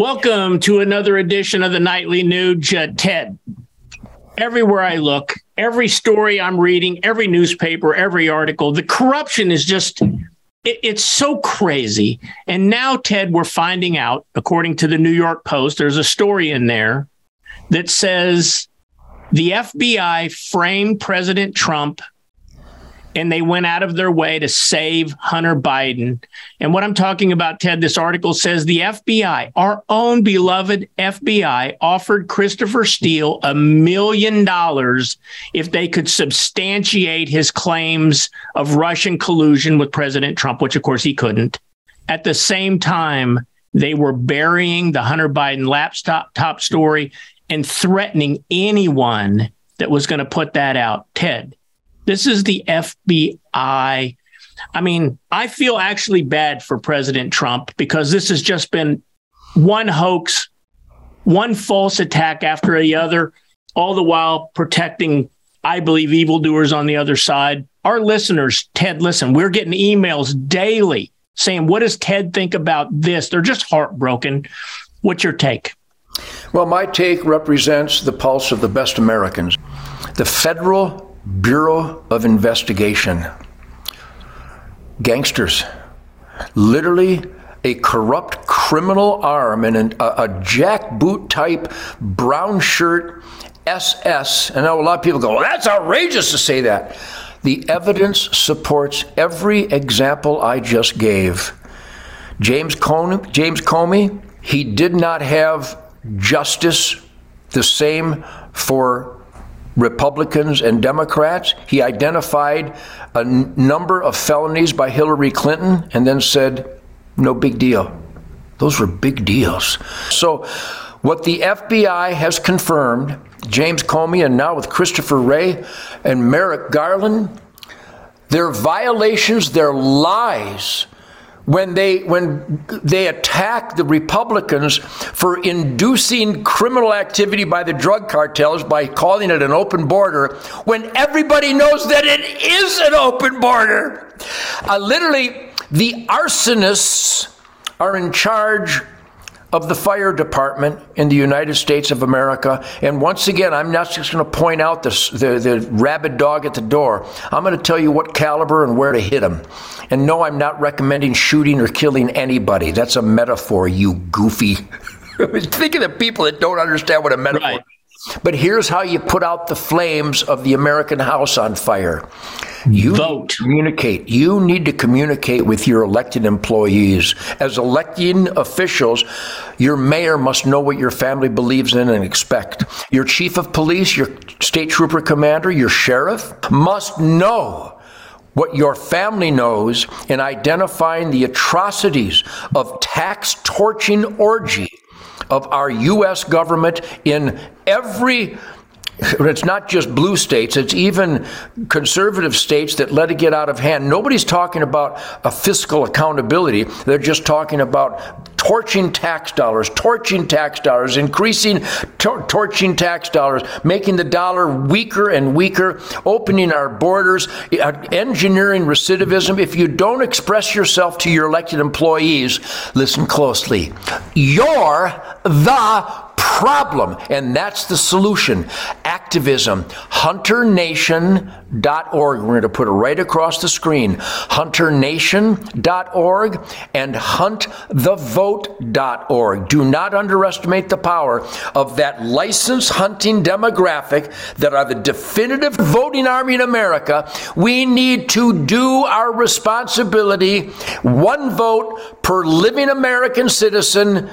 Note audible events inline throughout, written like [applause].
Welcome to another edition of the Nightly Nuge. Uh, Ted, everywhere I look, every story I'm reading, every newspaper, every article, the corruption is just, it, it's so crazy. And now, Ted, we're finding out, according to the New York Post, there's a story in there that says the FBI framed President Trump and they went out of their way to save Hunter Biden. And what I'm talking about, Ted, this article says the FBI, our own beloved FBI, offered Christopher Steele a million dollars if they could substantiate his claims of Russian collusion with President Trump, which of course he couldn't. At the same time, they were burying the Hunter Biden laptop top story and threatening anyone that was going to put that out. Ted, this is the FBI. I mean, I feel actually bad for President Trump because this has just been one hoax, one false attack after the other, all the while protecting, I believe, evildoers on the other side. Our listeners, Ted, listen, we're getting emails daily saying, What does Ted think about this? They're just heartbroken. What's your take? Well, my take represents the pulse of the best Americans. The federal Bureau of Investigation. Gangsters. Literally a corrupt criminal arm and an, a, a jackboot type brown shirt SS. And I know a lot of people go, well, that's outrageous to say that. The evidence supports every example I just gave. James Comey, James Comey, he did not have justice the same for Republicans and Democrats. He identified a n- number of felonies by Hillary Clinton and then said, no big deal. Those were big deals. So, what the FBI has confirmed, James Comey and now with Christopher Wray and Merrick Garland, their violations, their lies when they when they attack the Republicans for inducing criminal activity by the drug cartels by calling it an open border when everybody knows that it is an open border. Uh, literally, the arsonists are in charge of the fire department in the United States of America. And once again, I'm not just going to point out the, the, the rabid dog at the door. I'm going to tell you what caliber and where to hit him. And no, I'm not recommending shooting or killing anybody. That's a metaphor, you goofy. [laughs] Think of the people that don't understand what a metaphor right. But here's how you put out the flames of the American house on fire. You vote. Communicate. You need to communicate with your elected employees. As electing officials, your mayor must know what your family believes in and expect. Your chief of police, your state trooper commander, your sheriff must know what your family knows in identifying the atrocities of tax torching orgy of our U.S. government in every it's not just blue states, it's even conservative states that let it get out of hand. Nobody's talking about a fiscal accountability. They're just talking about torching tax dollars, torching tax dollars, increasing, tor- torching tax dollars, making the dollar weaker and weaker, opening our borders, engineering recidivism. If you don't express yourself to your elected employees, listen closely. You're the problem, and that's the solution. Activism. HunterNation.org. We're going to put it right across the screen. HunterNation.org and HuntTheVote.org. Do not underestimate the power of that license hunting demographic that are the definitive voting army in America. We need to do our responsibility. One vote per living American citizen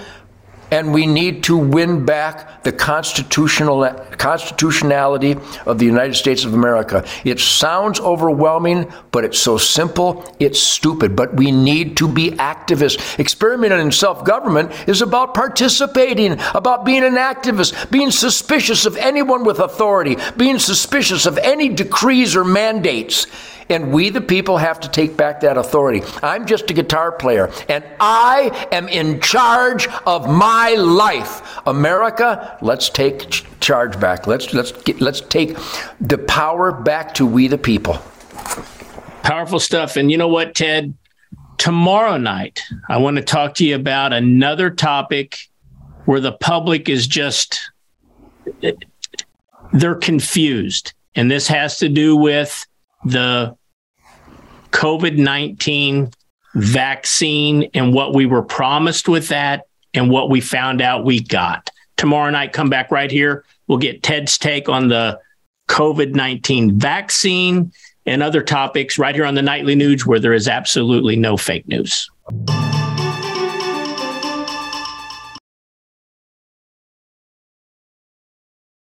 and we need to win back the constitutional constitutionality of the United States of America. It sounds overwhelming, but it's so simple, it's stupid. But we need to be activists. Experimenting in self-government is about participating, about being an activist, being suspicious of anyone with authority, being suspicious of any decrees or mandates. And we, the people, have to take back that authority. I'm just a guitar player, and I am in charge of my life. America, let's take charge back. Let's let's get, let's take the power back to we, the people. Powerful stuff. And you know what, Ted? Tomorrow night, I want to talk to you about another topic where the public is just they're confused. And this has to do with the COVID 19 vaccine and what we were promised with that and what we found out we got. Tomorrow night, come back right here. We'll get Ted's take on the COVID 19 vaccine and other topics right here on the Nightly Nuge, where there is absolutely no fake news.